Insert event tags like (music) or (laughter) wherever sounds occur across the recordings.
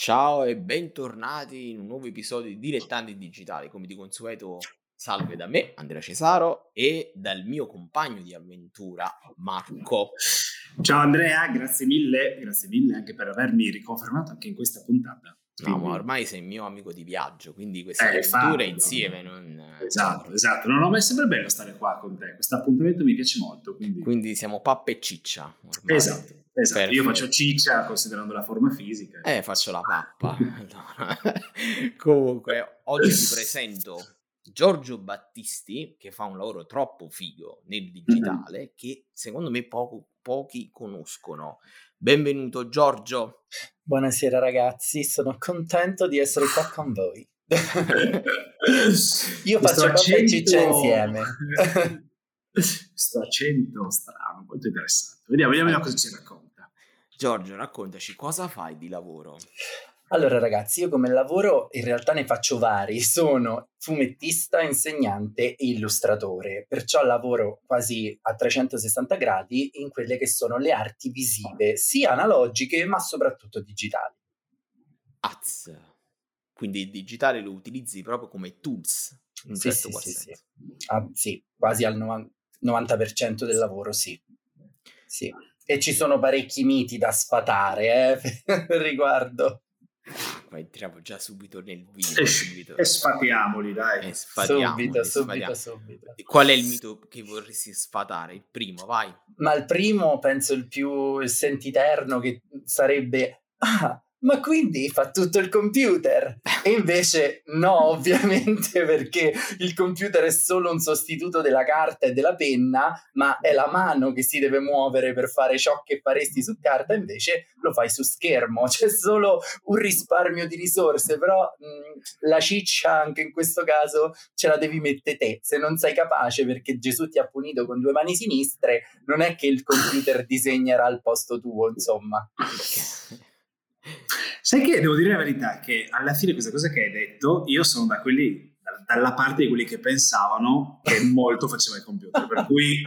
Ciao e bentornati in un nuovo episodio di Dilettanti Digitali. Come di consueto, salve da me, Andrea Cesaro, e dal mio compagno di avventura, Marco. Ciao Andrea, grazie mille, grazie mille anche per avermi riconfermato anche in questa puntata. No, ma ormai sei mio amico di viaggio, quindi queste eh, avventure insieme non... Esatto, esatto. No, no, ma è sempre bello stare qua con te. Questo appuntamento mi piace molto. Quindi, quindi siamo pappa e ciccia. Ormai. Esatto. Esatto, io faccio ciccia considerando la forma fisica. Eh, faccio la pappa. (laughs) Comunque, oggi ti presento Giorgio Battisti, che fa un lavoro troppo figo nel digitale, mm-hmm. che secondo me poco, pochi conoscono. Benvenuto Giorgio. Buonasera ragazzi, sono contento di essere qua con voi. Io faccio pappa e ciccia insieme. (laughs) Questo accento strano, molto interessante. Vediamo, vediamo cosa ci racconta. Giorgio, raccontaci cosa fai di lavoro? Allora ragazzi, io come lavoro in realtà ne faccio vari, sono fumettista, insegnante e illustratore, perciò lavoro quasi a 360 gradi in quelle che sono le arti visive, sia analogiche ma soprattutto digitali. Az, quindi il digitale lo utilizzi proprio come tools, in sì, certo sì, sì, sì. Ah, sì, quasi al 90% del lavoro sì. Sì e ci sono parecchi miti da sfatare eh, (laughs) riguardo. Ma entriamo già subito nel video. Subito. E sfatiamoli, dai. E sfatiamoli, subito, subito, subito. Qual è il mito che vorresti sfatare? Il primo, vai. Ma il primo, penso il più sentiterno, che sarebbe... Ah, ma quindi fa tutto il computer? E invece no, (laughs) ovviamente, perché il computer è solo un sostituto della carta e della penna, ma è la mano che si deve muovere per fare ciò che faresti su carta, invece lo fai su schermo. (laughs) C'è solo un risparmio di risorse, però mh, la ciccia anche in questo caso ce la devi mettere te. Se non sei capace perché Gesù ti ha punito con due mani sinistre, non è che il computer disegnerà al posto tuo, insomma. Sai che devo dire la verità che alla fine questa cosa che hai detto, io sono da quelli, dalla parte di quelli che pensavano che (laughs) molto faceva il computer, per cui...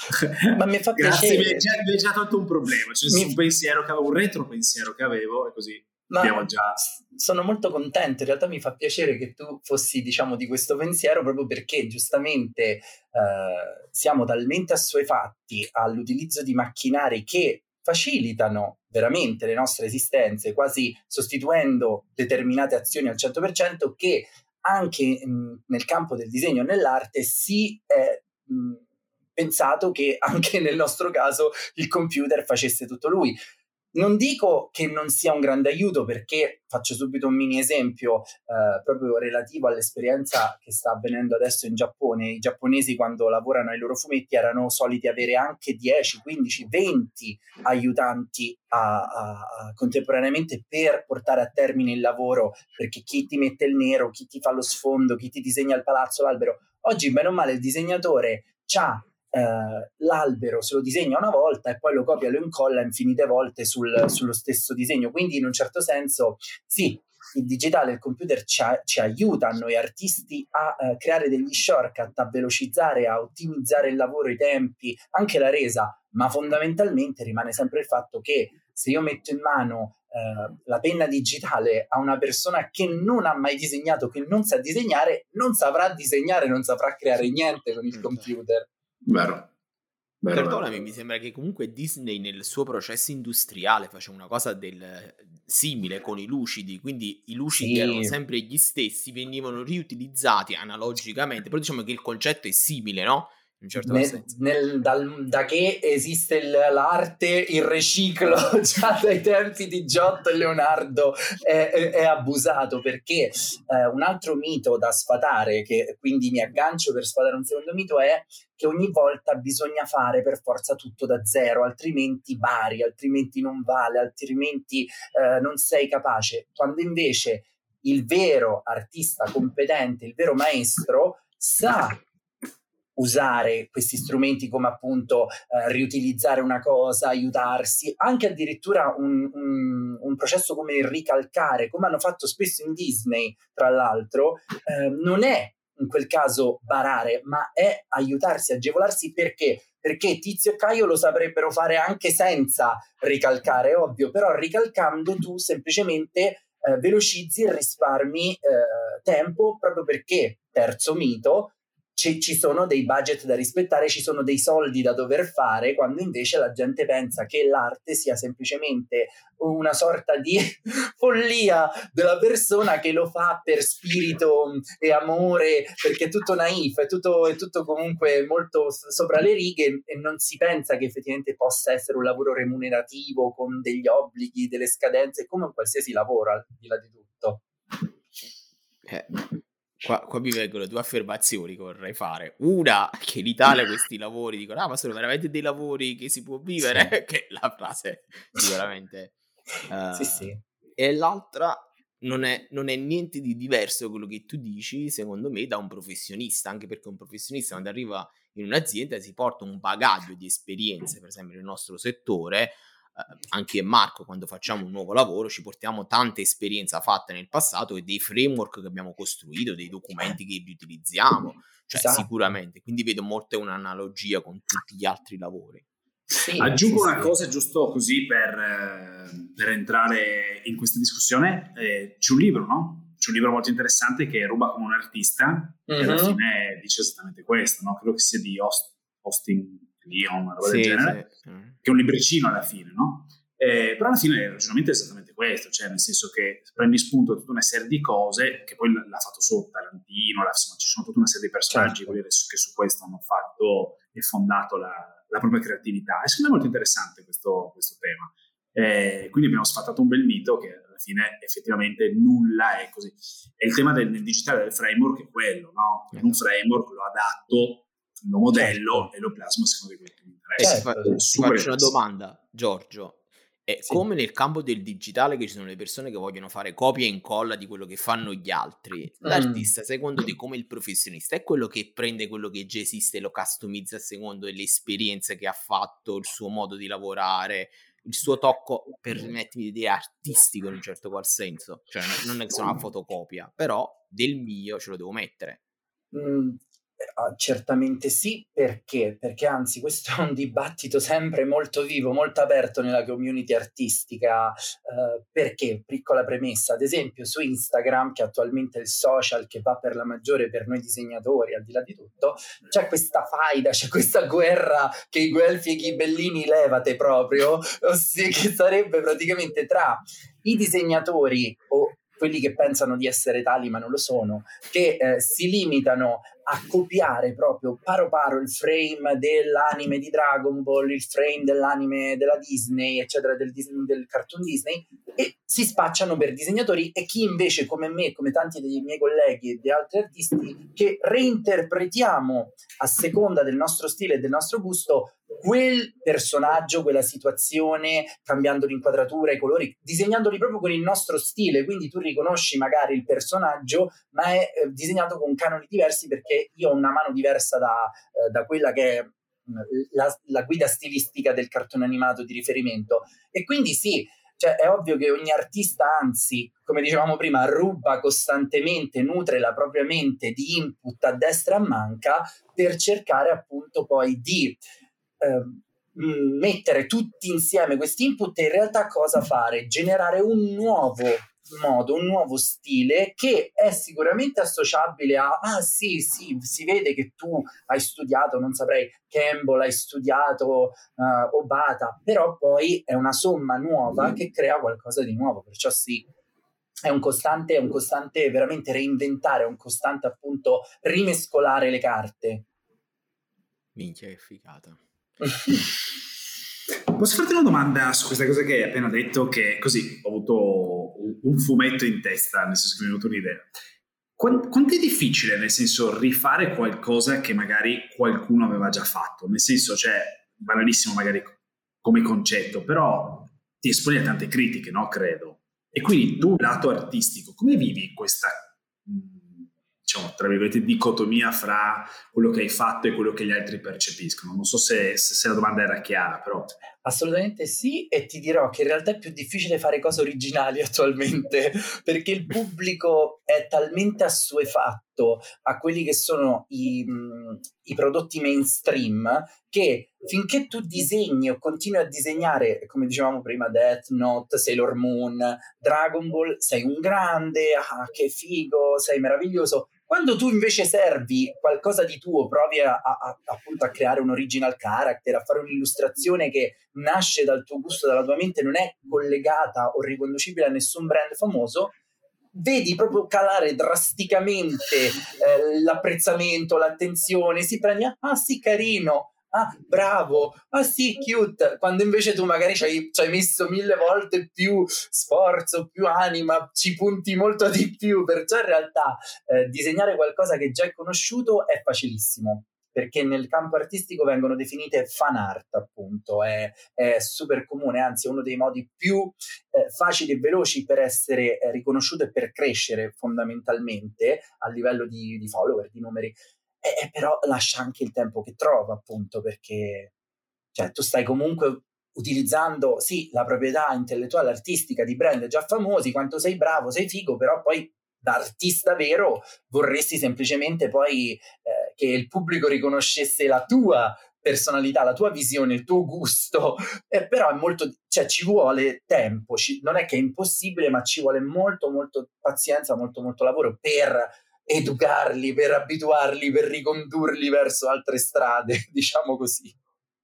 (laughs) Ma mi fa Grazie, piacere. mi hai già, tolto un problema, cioè mi... un pensiero che avevo, un retro pensiero che avevo e così Ma abbiamo già... Sono molto contento, in realtà mi fa piacere che tu fossi, diciamo, di questo pensiero proprio perché giustamente eh, siamo talmente assuefatti all'utilizzo di macchinari che facilitano veramente le nostre esistenze, quasi sostituendo determinate azioni al 100%, che anche mh, nel campo del disegno e nell'arte si è mh, pensato che anche nel nostro caso il computer facesse tutto lui. Non dico che non sia un grande aiuto perché faccio subito un mini esempio eh, proprio relativo all'esperienza che sta avvenendo adesso in Giappone. I giapponesi quando lavorano ai loro fumetti erano soliti avere anche 10, 15, 20 aiutanti a, a, a, contemporaneamente per portare a termine il lavoro perché chi ti mette il nero, chi ti fa lo sfondo, chi ti disegna il palazzo, l'albero. Oggi, bene o male, il disegnatore ha eh, l'albero se lo disegna una volta e poi lo copia e lo incolla infinite volte sul, sullo stesso disegno. Quindi in un certo senso sì, il digitale e il computer ci, ci aiuta noi artisti a uh, creare degli shortcut, a velocizzare, a ottimizzare il lavoro, i tempi, anche la resa, ma fondamentalmente rimane sempre il fatto che se io metto in mano uh, la penna digitale a una persona che non ha mai disegnato, che non sa disegnare, non saprà disegnare, non saprà creare niente con il computer. Vero. Vero, Perdonami, vero. mi sembra che comunque Disney nel suo processo industriale faceva una cosa del, simile con i lucidi, quindi i lucidi sì. erano sempre gli stessi, venivano riutilizzati analogicamente, però diciamo che il concetto è simile, no? In certo nel. Nel, dal, da che esiste l'arte, il riciclo (laughs) già dai tempi di Giotto e Leonardo è, è, è abusato perché eh, un altro mito da sfatare, che quindi mi aggancio per sfatare un secondo mito, è che ogni volta bisogna fare per forza tutto da zero, altrimenti bari, altrimenti non vale, altrimenti eh, non sei capace, quando invece il vero artista competente, il vero maestro sa usare questi strumenti come appunto eh, riutilizzare una cosa, aiutarsi, anche addirittura un, un, un, processo come il ricalcare, come hanno fatto spesso in Disney, tra l'altro, eh, non è in quel caso barare, ma è aiutarsi, agevolarsi perché? Perché Tizio e Caio lo saprebbero fare anche senza ricalcare, ovvio, però ricalcando tu semplicemente eh, velocizzi e risparmi eh, tempo proprio perché, terzo mito, ci, ci, sono dei budget da rispettare, ci sono dei soldi da dover fare, quando invece la gente pensa che l'arte sia semplicemente una sorta di (laughs) follia della persona che lo fa per spirito e amore, perché è tutto naif, è tutto, è tutto comunque molto sopra le righe e non si pensa che effettivamente possa essere un lavoro remunerativo con degli obblighi, delle scadenze, come un qualsiasi lavoro al di là di tutto. Eh, Qua, qua, mi vengono due affermazioni che vorrei fare. Una, che in Italia questi lavori dicono, ah, ma sono veramente dei lavori che si può vivere, sì. (laughs) che è la frase sicuramente. Uh, sì, sì. E l'altra, non è, non è, niente di diverso quello che tu dici, secondo me, da un professionista, anche perché un professionista quando arriva in un'azienda si porta un bagaglio di esperienze, per esempio nel nostro settore, eh, anche Marco quando facciamo un nuovo lavoro ci portiamo tanta esperienza fatta nel passato e dei framework che abbiamo costruito, dei documenti che utilizziamo, cioè esatto. sicuramente, quindi vedo molto un'analogia con tutti gli altri lavori. Sì, Aggiungo sì, una sì. cosa giusto così per, eh, per, entrare in questa discussione, eh, c'è un libro, no? C'è un libro molto interessante che ruba come un artista mm-hmm. e alla fine dice esattamente questo, no? Credo che sia di Aust- Austin Una roba sì, del genere, sì. che è un libricino alla fine, no? Eh, però alla fine il ragionamento è esattamente questo, cioè nel senso che prendi spunto da tutta una serie di cose che poi l'ha fatto sotto Tarantino, insomma ci sono tutta una serie di personaggi certo. che su questo hanno fatto e fondato la, la propria creatività. E secondo me è molto interessante questo, questo tema. Eh, quindi abbiamo sfattato un bel mito che alla fine effettivamente nulla è così. E il tema del, del digitale del framework è quello, no? In un framework lo adatto lo modello certo. e lo plasmo secondo quello che mi interessa. Eh, fa, ti faccio una domanda, Giorgio. È sì. come nel campo del digitale che ci sono le persone che vogliono fare copia e incolla di quello che fanno gli altri. Mm. L'artista, mm. secondo te, come il professionista, è quello che prende quello che già esiste e lo customizza secondo le esperienze che ha fatto, il suo modo di lavorare, il suo tocco, permettimi di dire, artistico in un certo qual senso. Cioè, non è che sono una fotocopia, però del mio ce lo devo mettere. Mm, certamente sì, perché? Perché anzi questo è un dibattito sempre molto vivo, molto aperto nella community artistica, eh, perché, piccola premessa, ad esempio su Instagram, che attualmente è il social che va per la maggiore per noi disegnatori, al di là di tutto, c'è questa faida, c'è questa guerra che i guelfi e i ghibellini levate proprio, ossia che sarebbe praticamente tra i disegnatori o quelli che pensano di essere tali ma non lo sono, che eh, si limitano a copiare proprio paro paro il frame dell'anime di Dragon Ball, il frame dell'anime della Disney, eccetera, del, del cartoon Disney, e si spacciano per disegnatori e chi invece come me, come tanti dei miei colleghi e di altri artisti, che reinterpretiamo a seconda del nostro stile e del nostro gusto quel personaggio, quella situazione, cambiando l'inquadratura, i colori, disegnandoli proprio con il nostro stile. Quindi tu riconosci magari il personaggio, ma è eh, disegnato con canoni diversi perché io ho una mano diversa da, eh, da quella che è mm, la, la, guida stilistica del cartone animato di riferimento. E quindi sì, cioè è ovvio che ogni artista, anzi, come dicevamo prima, ruba costantemente, nutre la propria mente di input a destra e a manca per cercare appunto poi di mettere tutti insieme questi input e in realtà cosa fare? Generare un nuovo modo, un nuovo stile che è sicuramente associabile a ah sì, sì, si vede che tu hai studiato, non saprei, Campbell, hai studiato uh, Obata, però poi è una somma nuova mm. che crea qualcosa di nuovo, perciò sì, è un costante, è un costante veramente reinventare, è un costante appunto rimescolare le carte. Minchia che figata. Posso farti una domanda su questa cosa che hai appena detto? Che così ho avuto un fumetto in testa, nel senso che mi è venuta un'idea. Quanto è difficile, nel senso, rifare qualcosa che magari qualcuno aveva già fatto? Nel senso, cioè, banalissimo magari come concetto, però ti esponi a tante critiche, no? Credo. E quindi tu, lato artistico, come vivi questa diciamo, tra virgolette, dicotomia fra quello che hai fatto e quello che gli altri percepiscono. Non so se, se, la domanda era chiara, però... Assolutamente sì, e ti dirò che in realtà è più difficile fare cose originali (laughs) attualmente, perché il pubblico è talmente assuefatto a quelli che sono i, i, prodotti mainstream che finché tu disegni o continui a disegnare, come dicevamo prima, Death Note, Sailor Moon, Dragon Ball, sei un grande, ah che figo, sei meraviglioso, quando tu invece servi qualcosa di tuo, provi a, a, appunto a creare un original character, a fare un'illustrazione che nasce dal tuo gusto, dalla tua mente, non è collegata o riconducibile a nessun brand famoso, vedi proprio calare drasticamente eh, l'apprezzamento, l'attenzione, si prende, ah sì, carino, ah bravo, ah sì, cute, quando invece tu magari ci hai, messo mille volte più sforzo, più anima, ci punti molto di più, perciò in realtà eh, disegnare qualcosa che già è conosciuto è facilissimo perché nel campo artistico vengono definite fan art, appunto, è, è super comune, anzi è uno dei modi più eh, facili e veloci per essere eh, riconosciuto e per crescere fondamentalmente a livello di, di follower, di numeri. E, però lascia anche il tempo che trova, appunto, perché cioè, tu stai comunque utilizzando, sì, la proprietà intellettuale artistica di brand già famosi, quanto sei bravo, sei figo, però poi da artista vero vorresti semplicemente poi eh, che il pubblico riconoscesse la tua personalità, la tua visione, il tuo gusto, eh, però è molto, cioè ci vuole tempo, ci, non è che è impossibile, ma ci vuole molto, molto pazienza, molto, molto lavoro per educarli, per abituarli, per ricondurli verso altre strade, (laughs) diciamo così.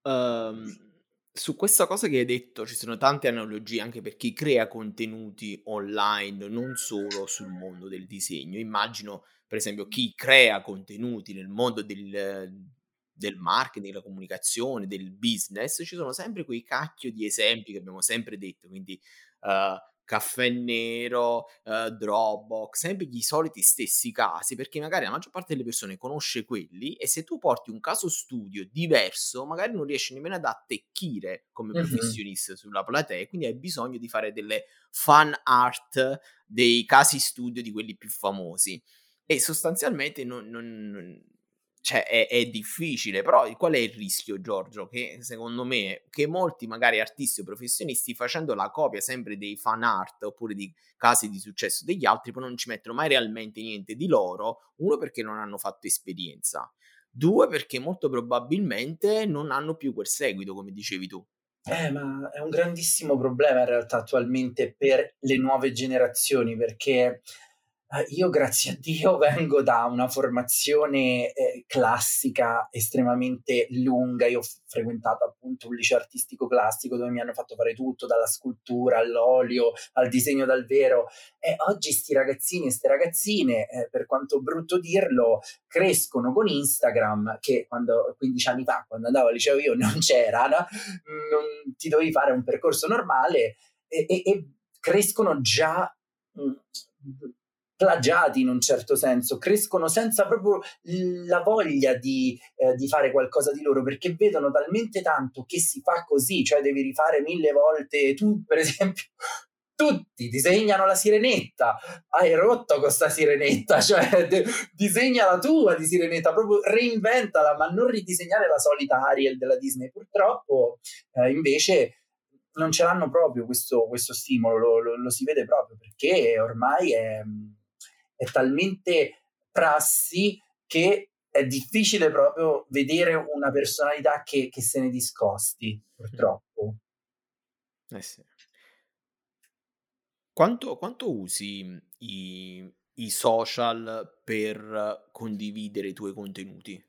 Um, su questa cosa che hai detto ci sono tante analogie anche per chi crea contenuti online, non solo sul mondo del disegno. Immagino, per esempio, chi crea contenuti nel mondo del, del marketing, della comunicazione, del business, ci sono sempre quei cacchio di esempi che abbiamo sempre detto, quindi uh, caffè nero, uh, Dropbox, sempre gli soliti stessi casi, perché magari la maggior parte delle persone conosce quelli e se tu porti un caso studio diverso, magari non riesci nemmeno ad attecchire come mm-hmm. professionista sulla platea, quindi hai bisogno di fare delle fan art dei casi studio di quelli più famosi. E sostanzialmente non, non, cioè è, è, difficile, però qual è il rischio, Giorgio? Che secondo me, che molti magari artisti o professionisti facendo la copia sempre dei fan art oppure di casi di successo degli altri, poi non ci mettono mai realmente niente di loro, uno perché non hanno fatto esperienza, due perché molto probabilmente non hanno più quel seguito, come dicevi tu. Eh, ma è un grandissimo problema in realtà attualmente per le nuove generazioni, perché io, grazie a Dio, (laughs) vengo da una formazione eh, classica estremamente lunga. Io ho frequentato appunto un liceo artistico classico dove mi hanno fatto fare tutto, dalla scultura all'olio al disegno dal vero. E oggi sti ragazzini e queste ragazzine, eh, per quanto brutto dirlo, crescono con Instagram, che quando 15 anni fa, quando andavo al liceo io, (laughs) non c'era, no? non ti dovevi fare un percorso normale e, e, e crescono già. Mh, mm, plagiati in un certo senso, crescono senza proprio la voglia di, eh, di, fare qualcosa di loro perché vedono talmente tanto che si fa così, cioè devi rifare mille volte tu, per esempio. (laughs) Tutti disegnano la sirenetta, hai rotto con sta sirenetta, (laughs) cioè de- disegna la tua di sirenetta, proprio reinventala, ma non ridisegnare la solita Ariel della Disney. Purtroppo, eh, invece, non ce l'hanno proprio questo, questo stimolo, lo, lo, lo, si vede proprio perché ormai è, è talmente prassi che è difficile proprio vedere una personalità che, che se ne discosti, purtroppo. Eh sì. Quanto, quanto usi i, i, social per condividere i tuoi contenuti?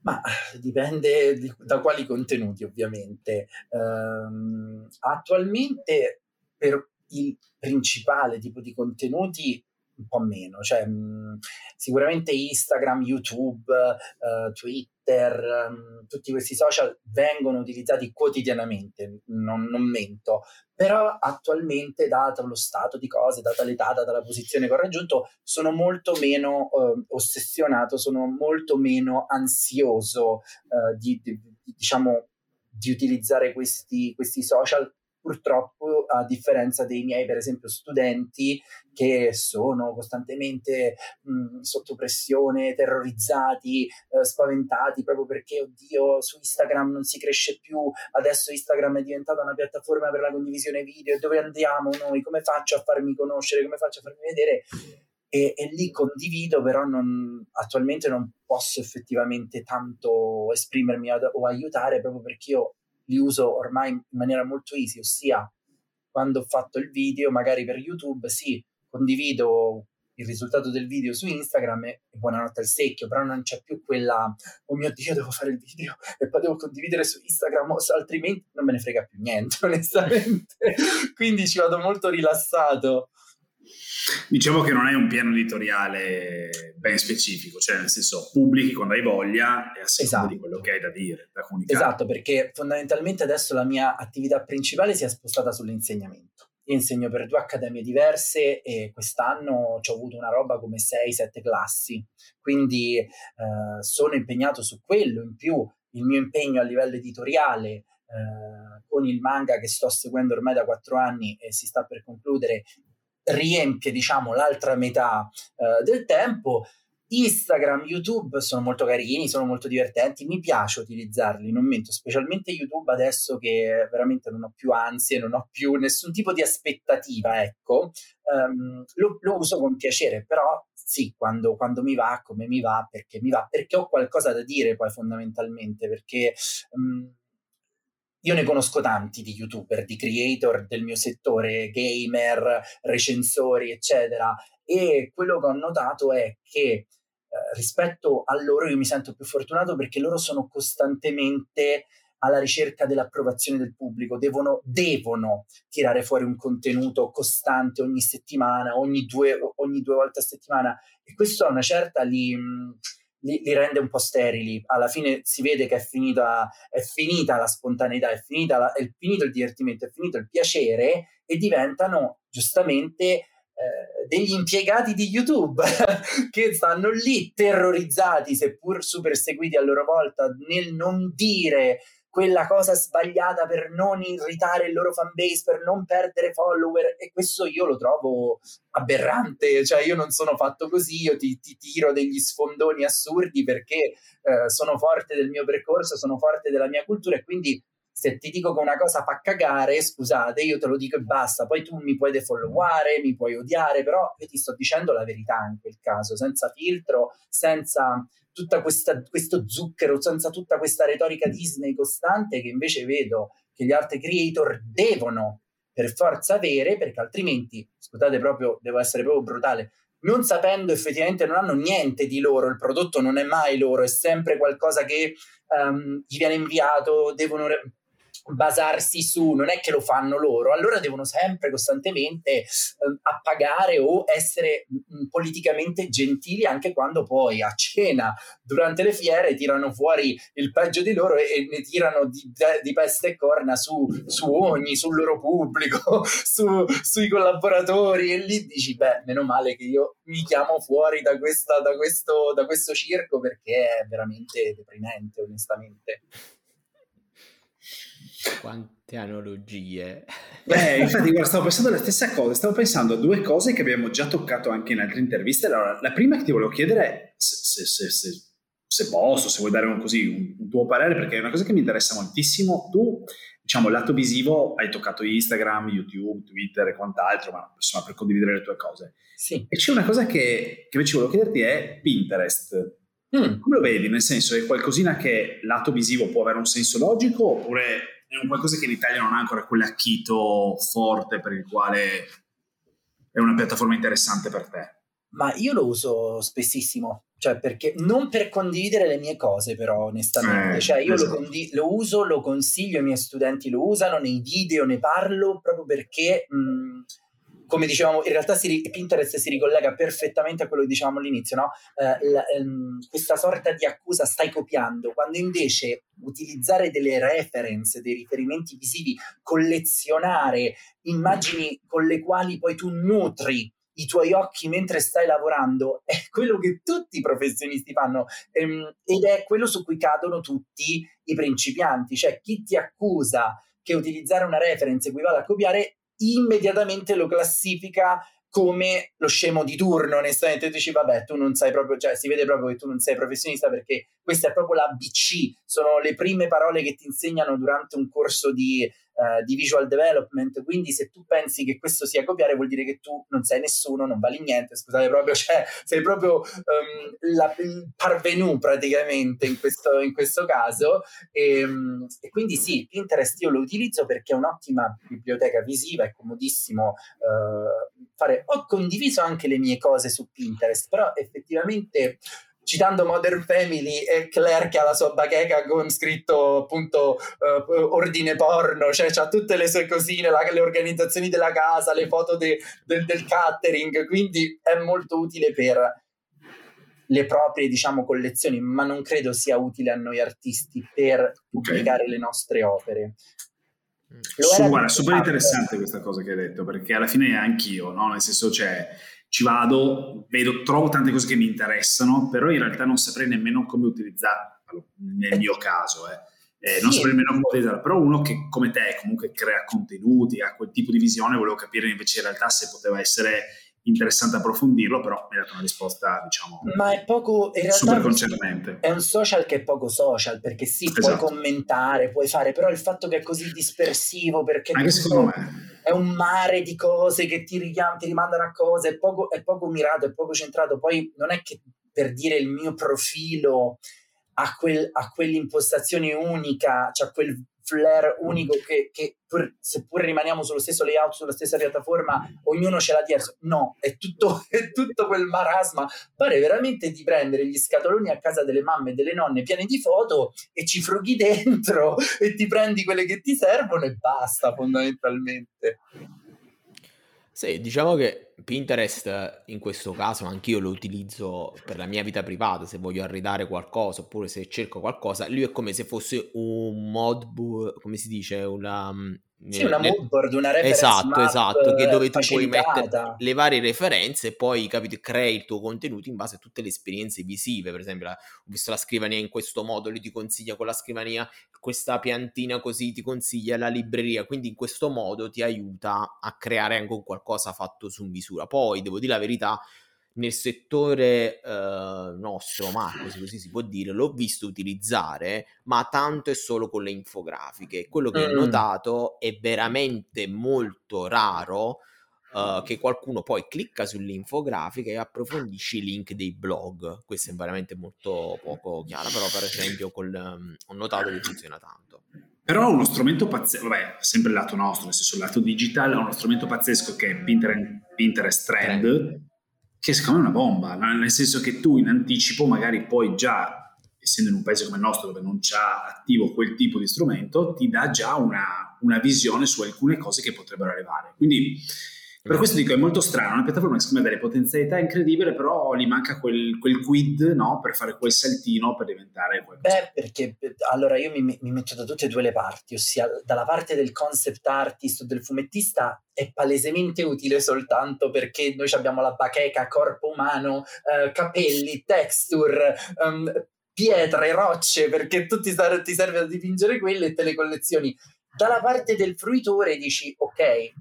Ma dipende da quali contenuti, ovviamente. Um, attualmente per il principale tipo di contenuti un po' meno, cioè, mh, sicuramente Instagram, YouTube, uh, Twitter, um, tutti questi social vengono utilizzati quotidianamente, non, non, mento, però attualmente, dato lo stato di cose, data l'età, data la posizione che ho raggiunto, sono molto meno uh, ossessionato, sono molto meno ansioso uh, di, di, diciamo, di utilizzare questi, questi social purtroppo a differenza dei miei, per esempio, studenti che sono costantemente mh, sotto pressione, terrorizzati, eh, spaventati proprio perché, oddio, su Instagram non si cresce più, adesso Instagram è diventata una piattaforma per la condivisione video, dove andiamo noi, come faccio a farmi conoscere, come faccio a farmi vedere? E, e, lì condivido, però non, attualmente non posso effettivamente tanto esprimermi ad, o aiutare proprio perché io li uso ormai in maniera molto easy, ossia quando ho fatto il video, magari per YouTube, sì, condivido il risultato del video su Instagram e buonanotte al secchio, però non c'è più quella, oh mio Dio, devo fare il video e poi devo condividere su Instagram, altrimenti non me ne frega più niente, (laughs) onestamente. Quindi ci vado molto rilassato. Diciamo che non hai un piano editoriale ben specifico, cioè nel senso pubblichi quando hai voglia e a seconda esatto. di quello che hai da dire, da comunicare. Esatto, perché fondamentalmente adesso la mia attività principale si è spostata sull'insegnamento. Io insegno per due accademie diverse e quest'anno ho avuto una roba come 6-7 classi, quindi eh, sono impegnato su quello, in più il mio impegno a livello editoriale eh, con il manga che sto seguendo ormai da quattro anni e si sta per concludere riempie diciamo l'altra metà uh, del tempo. Instagram, YouTube sono molto carini, sono molto divertenti, mi piace utilizzarli, non mento, specialmente YouTube adesso che veramente non ho più ansie, non ho più nessun tipo di aspettativa, ecco, um, lo, lo, uso con piacere, però sì, quando, quando, mi va, come mi va, perché mi va, perché ho qualcosa da dire poi fondamentalmente, perché... Um, io ne conosco tanti di youtuber, di creator del mio settore, gamer, recensori, eccetera. E quello che ho notato è che eh, rispetto a loro io mi sento più fortunato perché loro sono costantemente alla ricerca dell'approvazione del pubblico, devono, devono tirare fuori un contenuto costante ogni settimana, ogni due, ogni due volte a settimana e questo a una certa li, li, li, rende un po' sterili. Alla fine si vede che è finita, è finita la spontaneità, è, finita la, è finito il divertimento, è finito il piacere e diventano giustamente eh, degli impiegati di YouTube (laughs) che stanno lì terrorizzati, seppur super seguiti a loro volta, nel non dire quella cosa sbagliata per non irritare il loro fanbase, per non perdere follower e questo io lo trovo aberrante, cioè io non sono fatto così, io ti, ti tiro degli sfondoni assurdi perché eh, sono forte del mio percorso, sono forte della mia cultura e quindi se ti dico che una cosa fa cagare, scusate, io te lo dico e basta, poi tu mi puoi defolloware, mi puoi odiare, però io ti sto dicendo la verità in quel caso, senza filtro, senza tutto questo zucchero, senza tutta questa retorica Disney costante che invece vedo che gli art creator devono per forza avere, perché altrimenti, scusate proprio, devo essere proprio brutale, non sapendo effettivamente non hanno niente di loro, il prodotto non è mai loro, è sempre qualcosa che um, gli viene inviato, devono basarsi su, non è che lo fanno loro, allora devono sempre costantemente eh, appagare o essere mh, mm, politicamente gentili anche quando poi a cena durante le fiere tirano fuori il peggio di loro e, e ne tirano di, di, peste e corna su, su ogni, sul loro pubblico, (laughs) su, sui collaboratori e lì dici beh meno male che io mi chiamo fuori da, questa, da, questo, da questo circo perché è veramente deprimente onestamente. Quante analogie. Eh, (laughs) infatti, guarda, stavo pensando la stessa cosa. Stavo pensando a due cose che abbiamo già toccato anche in altre interviste. Allora, la prima che ti volevo chiedere è se, se, se, se posso, se vuoi dare un, così, un, un, tuo parere, perché è una cosa che mi interessa moltissimo. Tu, diciamo, lato visivo, hai toccato Instagram, YouTube, Twitter e quant'altro, ma insomma, per condividere le tue cose. Sì. E c'è una cosa che, che invece volevo chiederti è Pinterest. Mm. Come lo vedi? Nel senso, è qualcosina che lato visivo può avere un senso logico oppure è un qualcosa che in Italia non ha ancora quell'acchito forte per il quale è una piattaforma interessante per te. Ma io lo uso spessissimo, cioè perché non per condividere le mie cose, però onestamente, eh, cioè io esatto. lo, condi- lo, uso, lo consiglio, i miei studenti lo usano, nei video ne parlo proprio perché mh, come dicevamo, in realtà si, Pinterest si ricollega perfettamente a quello che dicevamo all'inizio, no? eh, la, ehm, questa sorta di accusa stai copiando, quando invece utilizzare delle reference, dei riferimenti visivi, collezionare immagini con le quali poi tu nutri i tuoi occhi mentre stai lavorando (laughs) è quello che tutti i professionisti fanno ehm, ed è quello su cui cadono tutti i principianti, cioè chi ti accusa che utilizzare una reference equivale a copiare, immediatamente lo classifica come lo scemo di turno, onestamente, tu dici vabbè, tu non sai proprio, cioè si vede proprio che tu non sei professionista perché questa è proprio l'ABC, sono le prime parole che ti insegnano durante un corso di uh, di visual development, quindi se tu pensi che questo sia copiare vuol dire che tu non sei nessuno, non vali niente, scusate proprio, (laughs) cioè sei proprio um, la, il parvenu praticamente in questo, in questo caso e, um, e, quindi sì, Pinterest io lo utilizzo perché è un'ottima biblioteca visiva, è comodissimo uh, fare, ho condiviso anche le mie cose su Pinterest, però effettivamente citando Modern Family e Claire che ha la sua bacheca con scritto appunto uh, ordine porno, cioè ha tutte le sue cosine, la, le organizzazioni della casa, le foto de, de, del catering, quindi è molto utile per le proprie diciamo collezioni, ma non credo sia utile a noi artisti per pubblicare okay. le nostre opere. Su, guarda, super interessante questa cosa che hai detto, perché alla fine anch'io, no? Nel senso c'è ci vado, vedo, trovo tante cose che mi interessano, però in realtà non saprei nemmeno come utilizzarle, nel mio caso, eh. Eh, non saprei nemmeno come utilizzarle, però uno che come te comunque crea contenuti, ha quel tipo di visione, volevo capire invece in realtà se poteva essere interessante approfondirlo, però mi ha dato una risposta, diciamo, Ma è poco, in realtà super concernente. È un social che è poco social, perché sì, esatto. puoi commentare, puoi fare, però il fatto che è così dispersivo, perché Anche secondo me è un mare di cose che ti, richiam- ti rimandano a cose, è poco, è poco mirato, è poco centrato. Poi non è che per dire il mio profilo ha, quel, quell'impostazione unica, cioè quel flair unico che, che pur, seppur rimaniamo sullo stesso layout, sulla stessa piattaforma, ognuno ce l'ha diverso. No, è tutto, (laughs) è tutto quel marasma. Pare veramente di prendere gli scatoloni a casa delle mamme e delle nonne pieni di foto e ci frughi dentro (laughs) e ti prendi quelle che ti servono e basta fondamentalmente. Sì, diciamo che Pinterest in questo caso anch'io lo utilizzo per la mia vita privata, se voglio arredare qualcosa oppure se cerco qualcosa, lui è come se fosse un modboard, come si dice, una, sì, una moodboard, una reference Esatto, esatto, che dove tu puoi mettere le varie referenze e poi capito, crei il tuo contenuto in base a tutte le esperienze visive. Per esempio, la, ho visto la scrivania in questo modo, lui ti consiglia quella scrivania, questa piantina così ti consiglia la libreria. Quindi in questo modo ti aiuta a creare anche un qualcosa fatto su misura. Poi, devo dire la verità, nel settore eh, nostro, Marco, se così si può dire, l'ho visto utilizzare, ma tanto e solo con le infografiche. Quello che mm. ho notato è veramente molto raro uh, che qualcuno poi clicca sull'infografica e approfondisce i link dei blog. Questo è veramente molto poco chiaro, però per esempio col, um, ho notato che funziona tanto. Però è uno strumento pazzesco, vabbè, sempre il lato nostro, nel senso il lato digitale, è uno strumento pazzesco che è Pinterest, Pinterest Trend, Trend che secondo me è una bomba, nel senso che tu in anticipo magari poi già, essendo in un paese come il nostro dove non c'è attivo quel tipo di strumento, ti dà già una, una visione su alcune cose che potrebbero arrivare. Quindi per questo dico, è molto strano, una piattaforma che secondo me ha delle potenzialità incredibili, però gli manca quel, quel quid no? per fare quel saltino per diventare qualcosa. Beh, perché allora io mi, mi, metto da tutte e due le parti, ossia dalla parte del concept artist o del fumettista è palesemente utile soltanto perché noi abbiamo la bacheca, corpo umano, eh, capelli, texture, um, pietre, rocce, perché tu ti, ti serve a dipingere quelle e te le collezioni. Dalla parte del fruitore dici, ok,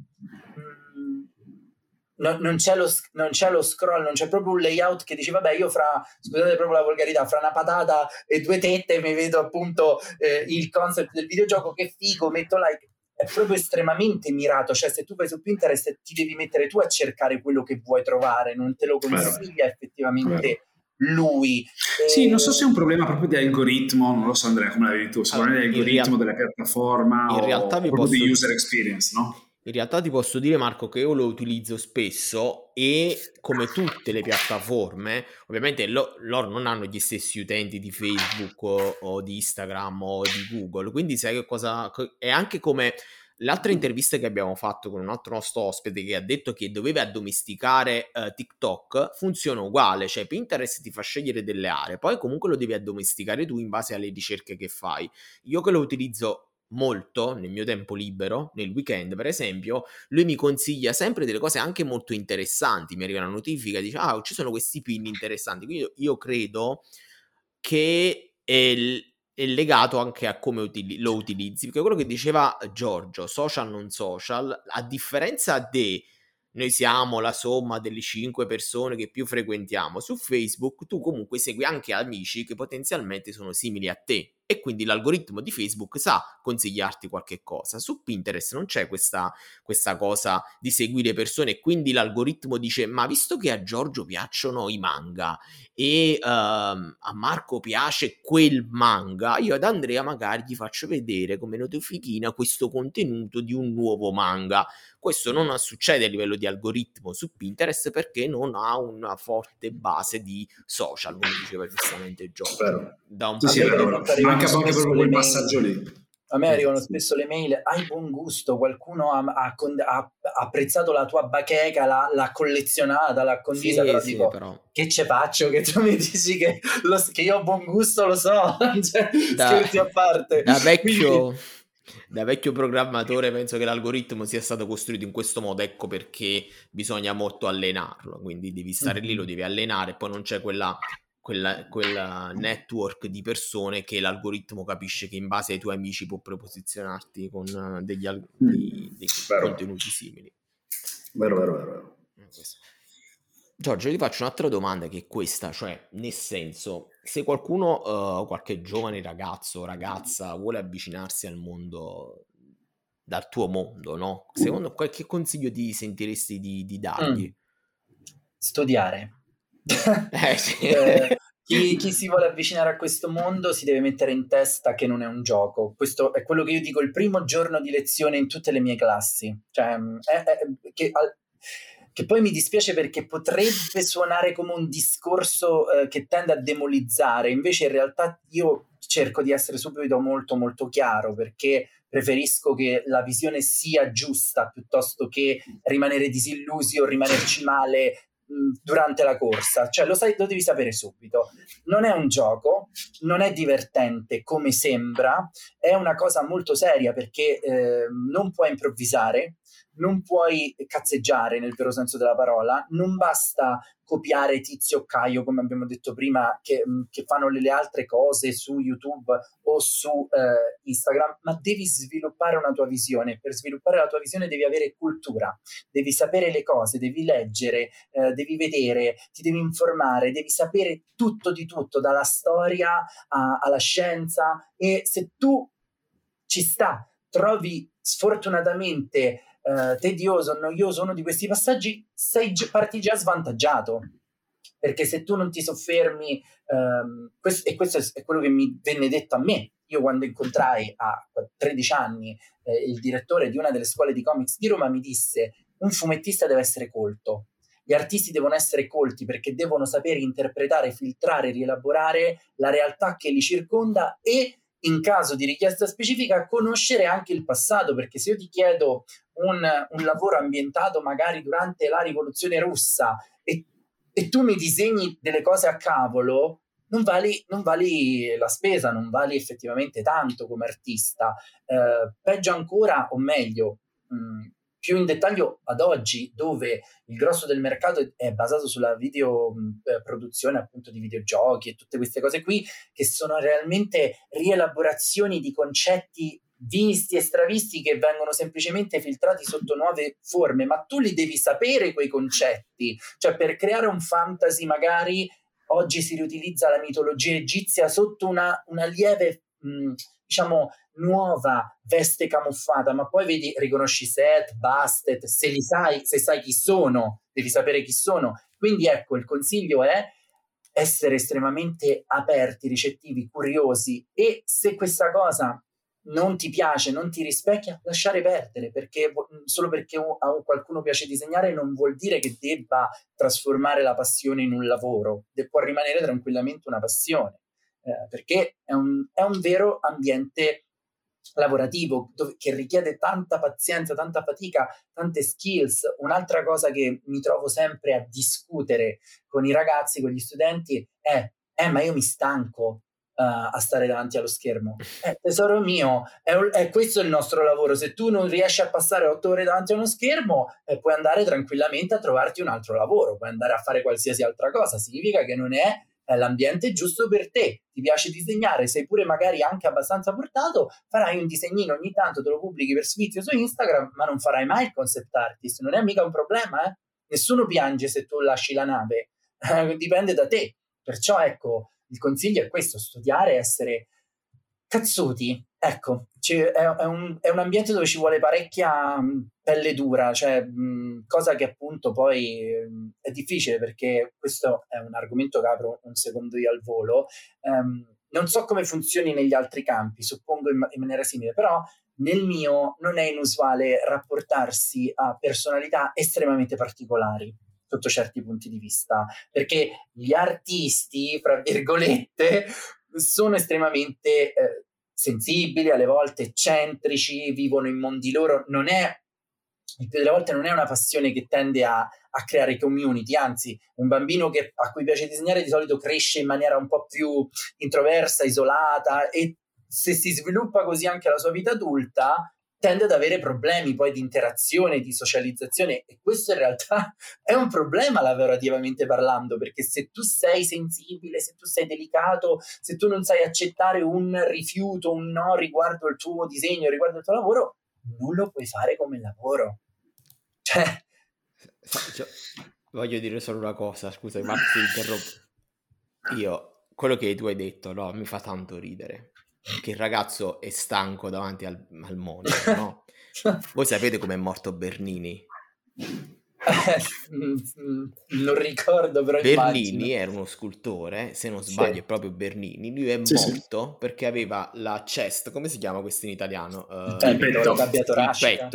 no, non, c'è lo, non, c'è lo, scroll, non c'è proprio un layout che dice vabbè io fra, scusate proprio la volgarità, fra una patata e due tette mi vedo appunto eh, il concept del videogioco, che figo, metto like. È proprio estremamente mirato, cioè se tu vai su Pinterest ti devi mettere tu a cercare quello che vuoi trovare, non te lo consiglia Vero. effettivamente. Vero lui. Sì, non so se è un problema proprio di algoritmo, non lo so Andrea come l'avevi tu, sicuramente allora, l'algoritmo real- della piattaforma in realtà vi posso... di user experience, no? In realtà ti posso dire Marco che io lo utilizzo spesso e come tutte le piattaforme, ovviamente lo, loro non hanno gli stessi utenti di Facebook o, o, di Instagram o di Google, quindi sai che cosa... È anche come l'altra intervista che abbiamo fatto con un altro nostro ospite che ha detto che doveva addomesticare uh, TikTok, funziona uguale, cioè Pinterest ti fa scegliere delle aree, poi comunque lo devi addomesticare tu in base alle ricerche che fai. Io che lo utilizzo molto nel mio tempo libero, nel weekend per esempio, lui mi consiglia sempre delle cose anche molto interessanti, mi arriva una notifica, dice ah ci sono questi pin interessanti, quindi io credo che il, è legato anche a come utili- lo utilizzi, perché quello che diceva Giorgio, social non social, a differenza di noi siamo la somma delle 5 persone che più frequentiamo su Facebook, tu comunque segui anche amici che potenzialmente sono simili a te e quindi l'algoritmo di Facebook sa consigliarti qualche cosa. Su Pinterest non c'è questa, questa cosa di seguire persone e quindi l'algoritmo dice ma visto che a Giorgio piacciono i manga e uh, a Marco piace quel manga, io ad Andrea magari gli faccio vedere come notifichina questo contenuto di un nuovo manga. Questo non succede a livello di algoritmo su Pinterest perché non ha una forte base di social, come diceva giustamente Giorgio. Da un sì, sì, anche, anche proprio quel passaggio lì. A me arrivano spesso le mail, hai buon gusto, qualcuno ha, ha, ha apprezzato la tua bacheca, l'ha, l'ha collezionata, l'ha condivisa, sì, però sì, dico, però. che ce faccio che tu (laughs) mi dici che, lo, che io ho buon gusto, lo so, (laughs) cioè, da, scherzi a parte. Da vecchio... Quindi... Da vecchio programmatore penso che l'algoritmo sia stato costruito in questo modo, ecco perché bisogna molto allenarlo, quindi devi stare mm-hmm. lì, lo devi allenare, poi non c'è quella quella, quella, network di persone che l'algoritmo capisce che in base ai tuoi amici può preposizionarti con degli, al- mm. dei, dei contenuti simili. Vero, vero, vero. vero. Eh, Giorgio, ti faccio un'altra domanda che è questa, cioè nel senso, se qualcuno, uh, qualche giovane ragazzo o ragazza vuole avvicinarsi al mondo, dal tuo mondo, no? Secondo qualche consiglio ti sentiresti di, di dargli? Mm. Studiare (laughs) eh, sì. eh, chi, chi, si vuole avvicinare a questo mondo si deve mettere in testa che non è un gioco. Questo è quello che io dico il primo giorno di lezione in tutte le mie classi. Cioè, mm, è, è, che, al, che, poi mi dispiace perché potrebbe suonare come un discorso eh, che tende a demolizzare, invece in realtà io cerco di essere subito molto molto chiaro perché preferisco che la visione sia giusta piuttosto che rimanere disillusi o rimanerci male durante la corsa, cioè lo, sai, lo devi sapere subito. Non è un gioco, non è divertente come sembra, è una cosa molto seria perché eh, non puoi improvvisare, non puoi cazzeggiare nel vero senso della parola, non basta copiare Tizio Caio, come abbiamo detto prima, che, mm, che fanno le, le, altre cose su YouTube o su eh, Instagram, ma devi sviluppare una tua visione. Per sviluppare la tua visione devi avere cultura, devi sapere le cose, devi leggere, eh, devi vedere, ti devi informare, devi sapere tutto di tutto, dalla storia a, alla scienza e se tu ci sta, trovi sfortunatamente eh, tedioso, noioso uno di questi passaggi, sei, parti già svantaggiato. Perché se tu non ti soffermi, ehm, questo, e questo è quello che mi venne detto a me, io quando incontrai a 13 anni eh, il direttore di una delle scuole di comics di Roma mi disse un fumettista deve essere colto, gli artisti devono essere colti perché devono sapere interpretare, filtrare, rielaborare la realtà che li circonda e in caso di richiesta specifica conoscere anche il passato, perché se io ti chiedo un, un lavoro ambientato magari durante la rivoluzione russa e, e, tu mi disegni delle cose a cavolo, non vali, non vali la spesa, non vali effettivamente tanto come artista. Eh, peggio ancora, o meglio, mh, mm, più in dettaglio ad oggi, dove il grosso del mercato è basato sulla video eh, produzione appunto di videogiochi e tutte queste cose qui, che sono realmente rielaborazioni di concetti visti e stravisti che vengono semplicemente filtrati sotto nuove forme, ma tu li devi sapere quei concetti, cioè per creare un fantasy magari oggi si riutilizza la mitologia egizia sotto una, una lieve mh, diciamo, nuova veste camuffata, ma poi vedi, riconosci Seth, Bastet, se li sai, se sai chi sono, devi sapere chi sono. Quindi ecco, il consiglio è essere estremamente aperti, ricettivi, curiosi e se questa cosa non ti piace, non ti rispecchia, lasciare perdere, perché solo perché a qualcuno piace disegnare non vuol dire che debba trasformare la passione in un lavoro, può rimanere tranquillamente una passione eh, perché è un, è un, vero ambiente lavorativo dove, che richiede tanta pazienza, tanta fatica, tante skills. Un'altra cosa che mi trovo sempre a discutere con i ragazzi, con gli studenti è, eh, ma io mi stanco, Uh, a stare davanti allo schermo. Eh, tesoro mio, è, è, questo il nostro lavoro. Se tu non riesci a passare otto ore davanti a uno schermo, eh, puoi andare tranquillamente a trovarti un altro lavoro, puoi andare a fare qualsiasi altra cosa. Significa che non è è l'ambiente giusto per te, ti piace disegnare, sei pure magari anche abbastanza portato, farai un disegnino ogni tanto, te lo pubblichi per sfizio su Instagram, ma non farai mai il concept artist, non è mica un problema, eh? Nessuno piange se tu lasci la nave, (laughs) dipende da te. Perciò ecco, il consiglio è questo, studiare, essere cazzuti, ecco, è, è, un, è, un, ambiente dove ci vuole parecchia pelle dura, cioè mh, cosa che appunto poi mh, è difficile perché questo è un argomento che apro un secondo io al volo. Um, non so come funzioni negli altri campi, suppongo in, in maniera simile, però nel mio non è inusuale rapportarsi a personalità estremamente particolari sotto certi punti di vista, perché gli artisti, fra virgolette, (laughs) sono estremamente eh, sensibili, alle volte eccentrici, vivono in mondi loro, non è il più delle volte non è una passione che tende a, a creare community, anzi un bambino che, a cui piace disegnare di solito cresce in maniera un po' più introversa, isolata e se si sviluppa così anche la sua vita adulta tende ad avere problemi poi di interazione, di socializzazione e questo in realtà (laughs) è un problema lavorativamente parlando perché se tu sei sensibile, se tu sei delicato, se tu non sai accettare un rifiuto, un no riguardo il tuo disegno, riguardo il tuo lavoro, non lo puoi fare come lavoro. Cioè... cioè voglio dire solo una cosa, scusa Max, interrompo. Io, quello che tu hai detto, no, mi fa tanto ridere che il ragazzo è stanco davanti al, al monitor, (laughs) no? Voi sapete com'è morto Bernini? non ricordo però Bernini immagino. era uno scultore se non sbaglio sì. è proprio Bernini lui è sì, morto sì. perché aveva la chest come si chiama questo in italiano? Uh, il petto, gabbia toracica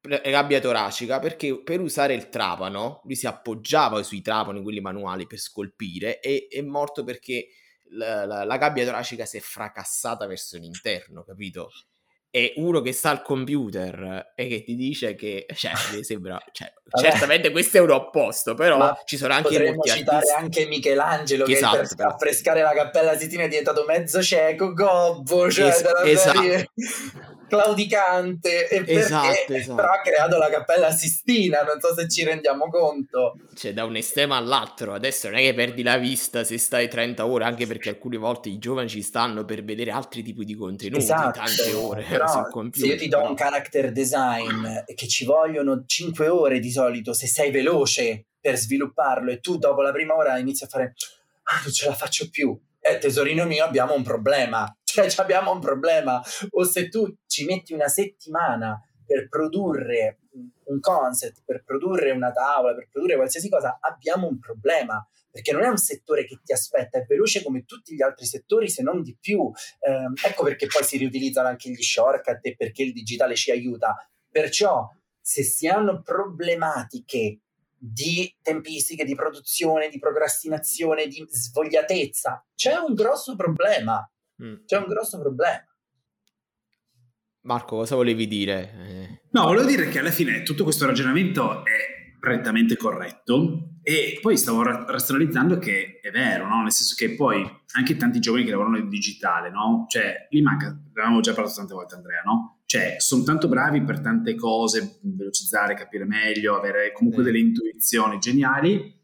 gabbia toracica perché per usare il trapano lui si appoggiava sui trapani quelli manuali per scolpire e è morto perché la, la, la gabbia toracica si è fracassata verso l'interno, capito? E uno che sta al computer e che ti dice che, cioè, mi sembra, cioè, certamente questo è un opposto, però Ma ci sono anche molti citare artisti. anche Michelangelo che, esatto, per però. affrescare la Cappella Sistina è diventato mezzo cieco, gobbo, cioè, es- esatto claudicante e esatto, (laughs) esatto. però ha creato la Cappella Sistina, non so se ci rendiamo conto. Cioè da un estremo all'altro, adesso non è che perdi la vista se stai 30 ore, anche perché alcune volte i giovani ci stanno per vedere altri tipi di contenuti, esatto, tante ore però, sul computer. Se io ti do un character design che ci vogliono 5 ore di solito, se sei veloce per svilupparlo e tu dopo la prima ora inizi a fare ah, non ce la faccio più, eh tesorino mio abbiamo un problema (laughs) cioè abbiamo un problema. O se tu ci metti una settimana per produrre un concept, per produrre una tavola, per produrre qualsiasi cosa, abbiamo un problema perché non è un settore che ti aspetta, è veloce come tutti gli altri settori, se non di più. Eh, ecco perché poi si riutilizzano anche gli shortcut e perché il digitale ci aiuta. Perciò, se si hanno problematiche di tempistiche, di produzione, di procrastinazione, di svogliatezza, c'è un grosso problema. Mm. C'è un grosso problema. Marco, cosa volevi dire? Eh... No, volevo dire che alla fine tutto questo ragionamento è prettamente corretto e poi stavo ra- razionalizzando che è vero, no? nel senso che poi anche tanti giovani che lavorano nel digitale, no? cioè lì manca, avevamo già parlato tante volte Andrea, no? cioè sono tanto bravi per tante cose, velocizzare, capire meglio, avere comunque delle intuizioni geniali,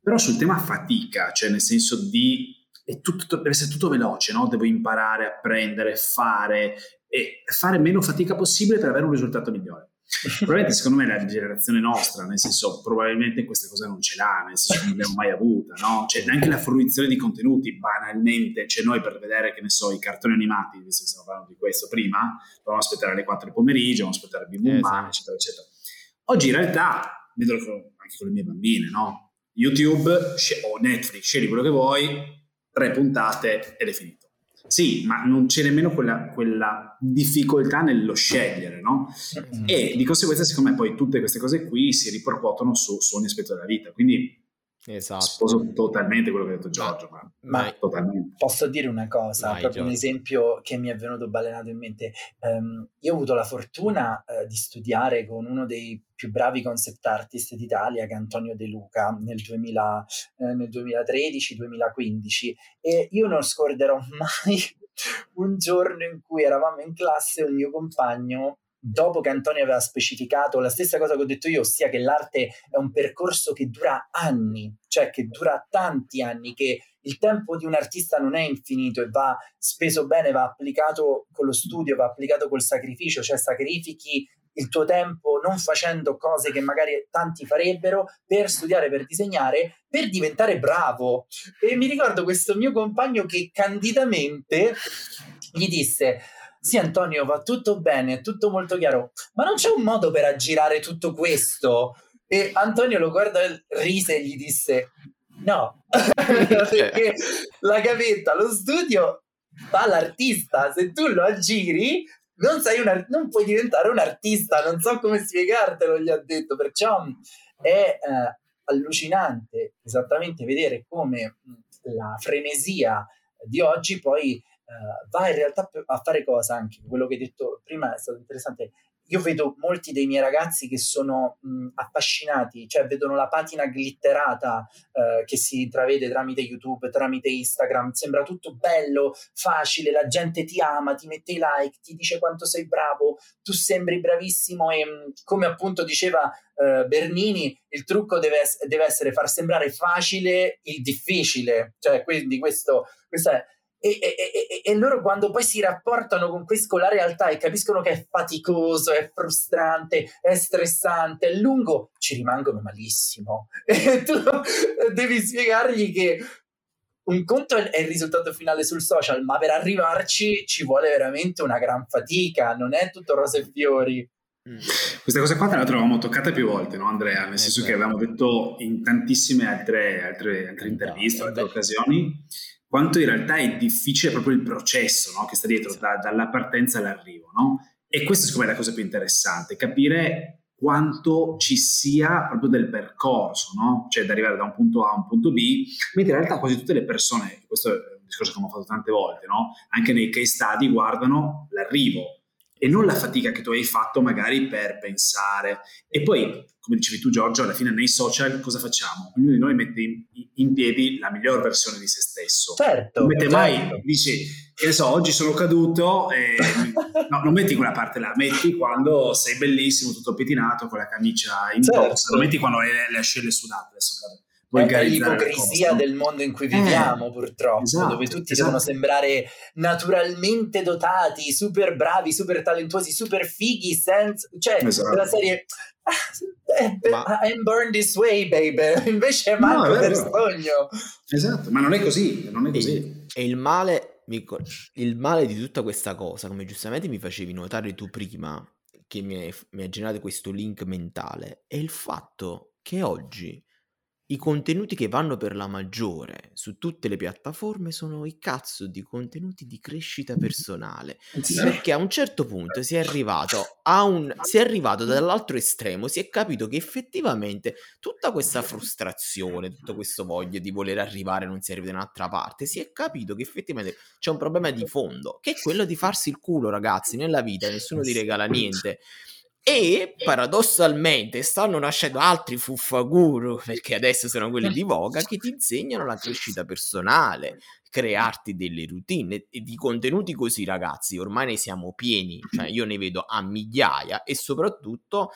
però sul tema fatica, cioè nel senso di è tutto, deve essere tutto veloce, no? devo imparare, apprendere, fare e fare meno fatica possibile per avere un risultato migliore. Probabilmente secondo me la generazione nostra, nel senso probabilmente questa cosa non ce l'ha, nel senso non l'abbiamo mai avuta, no? Cioè neanche la fruizione di contenuti banalmente, cioè noi per vedere che ne so i cartoni animati, visto che stiamo parlando di questo prima, dobbiamo aspettare alle 4 del pomeriggio, dobbiamo aspettare bimbo esatto. eccetera eccetera. Oggi in realtà, vedo anche con le mie bambine, no? YouTube o Netflix, scegli quello che vuoi, tre puntate ed è finito. Sì, ma non c'è nemmeno quella, quella difficoltà nello scegliere, no? Mm-hmm. E di conseguenza, secondo me, poi tutte queste cose qui si ripercuotono su, su ogni aspetto della vita. Quindi Esatto. Sposo totalmente quello che ha detto Giorgio. Ma, ma posso dire una cosa, Vai, proprio Giorgio. un esempio che mi è venuto balenato in mente. Um, io ho avuto la fortuna uh, di studiare con uno dei più bravi concept artist d'Italia, che è Antonio De Luca, nel, 2000, eh, nel 2013-2015. E io non scorderò (laughs) mai un giorno in cui eravamo in classe e un mio compagno dopo che Antonio aveva specificato la stessa cosa che ho detto io, ossia che l'arte è un percorso che dura anni, cioè che dura tanti anni, che il tempo di un artista non è infinito e va speso bene, va applicato con lo studio, va applicato col sacrificio, cioè sacrifichi il tuo tempo non facendo cose che magari tanti farebbero per studiare, per disegnare, per diventare bravo. E mi ricordo questo mio compagno che candidamente gli disse sì Antonio va tutto bene, è tutto molto chiaro, ma non c'è un modo per aggirare tutto questo? E Antonio lo guarda, rise e gli disse no, (laughs) perché la gavetta, lo studio fa l'artista, se tu lo aggiri non, sei un, non puoi diventare un artista, non so come spiegartelo, gli ha detto, perciò è eh, allucinante esattamente vedere come la frenesia di oggi poi uh, va in realtà a fare cosa anche, quello che hai detto prima è stato interessante, io vedo molti dei miei ragazzi che sono mh, affascinati, cioè vedono la patina glitterata eh, che si intravede tramite YouTube, tramite Instagram, sembra tutto bello, facile, la gente ti ama, ti mette i like, ti dice quanto sei bravo, tu sembri bravissimo e mh, come appunto diceva eh, Bernini, il trucco deve, deve, essere far sembrare facile il difficile, cioè quindi questo, questo è e, e, e, loro quando poi si rapportano con, questo, con la realtà e capiscono che è faticoso, è frustrante, è stressante, è lungo, ci rimangono malissimo. (laughs) E tu devi spiegargli che un conto è il risultato finale sul social, ma per arrivarci ci vuole veramente una gran fatica, non è tutto rose e fiori. Mm. Questa cosa qua te la trovavamo toccata più volte, no Andrea? Nel eh, senso che avevamo detto in tantissime altre, altre, altre interviste, altre occasioni, quanto in realtà è difficile proprio il processo no? che sta dietro, da, dalla partenza all'arrivo. No? E questa secondo me è la cosa più interessante, capire quanto ci sia proprio del percorso, no? cioè da arrivare da un punto A a un punto B, mentre in realtà quasi tutte le persone, questo è un discorso che abbiamo fatto tante volte, no? anche nei case study guardano l'arrivo, e non la fatica che tu hai fatto magari per pensare. E poi, come dicevi tu Giorgio, alla fine nei social cosa facciamo? Ognuno di noi mette in, in piedi la miglior versione di se stesso. Certo. Non mette certo. mai, dici, che ne so, oggi sono caduto, e... (laughs) no, non metti quella parte là, metti quando sei bellissimo, tutto pettinato, con la camicia in certo. tox, non metti quando hai le, le ascelle sudate, adesso è l'ipocrisia del mondo in cui viviamo, eh, purtroppo, esatto, dove tutti esatto. devono sembrare naturalmente dotati, super bravi, super talentuosi, super fighi, senza... cioè, esatto. la serie... Ah, (laughs) ma... I'm born this way, baby. (laughs) Invece è manco no, per sogno. Esatto, ma non è così, non è così. E, il male, il male di tutta questa cosa, come giustamente mi facevi notare tu prima, che mi hai generato questo link mentale, è il fatto che oggi i contenuti che vanno per la maggiore su tutte le piattaforme sono i cazzo di contenuti di crescita personale. Perché a un certo punto si è arrivato a un si è arrivato dall'altro estremo, si è capito che effettivamente tutta questa frustrazione, tutto questo voglia di voler arrivare non si arriva da un'altra parte, si è capito che effettivamente c'è un problema di fondo, che è quello di farsi il culo, ragazzi, nella vita nessuno ti regala niente. E paradossalmente stanno nascendo altri fuffaguru, perché adesso sono quelli di voga, che ti insegnano la crescita personale, crearti delle routine e di contenuti così, ragazzi. Ormai ne siamo pieni, cioè io ne vedo a migliaia e soprattutto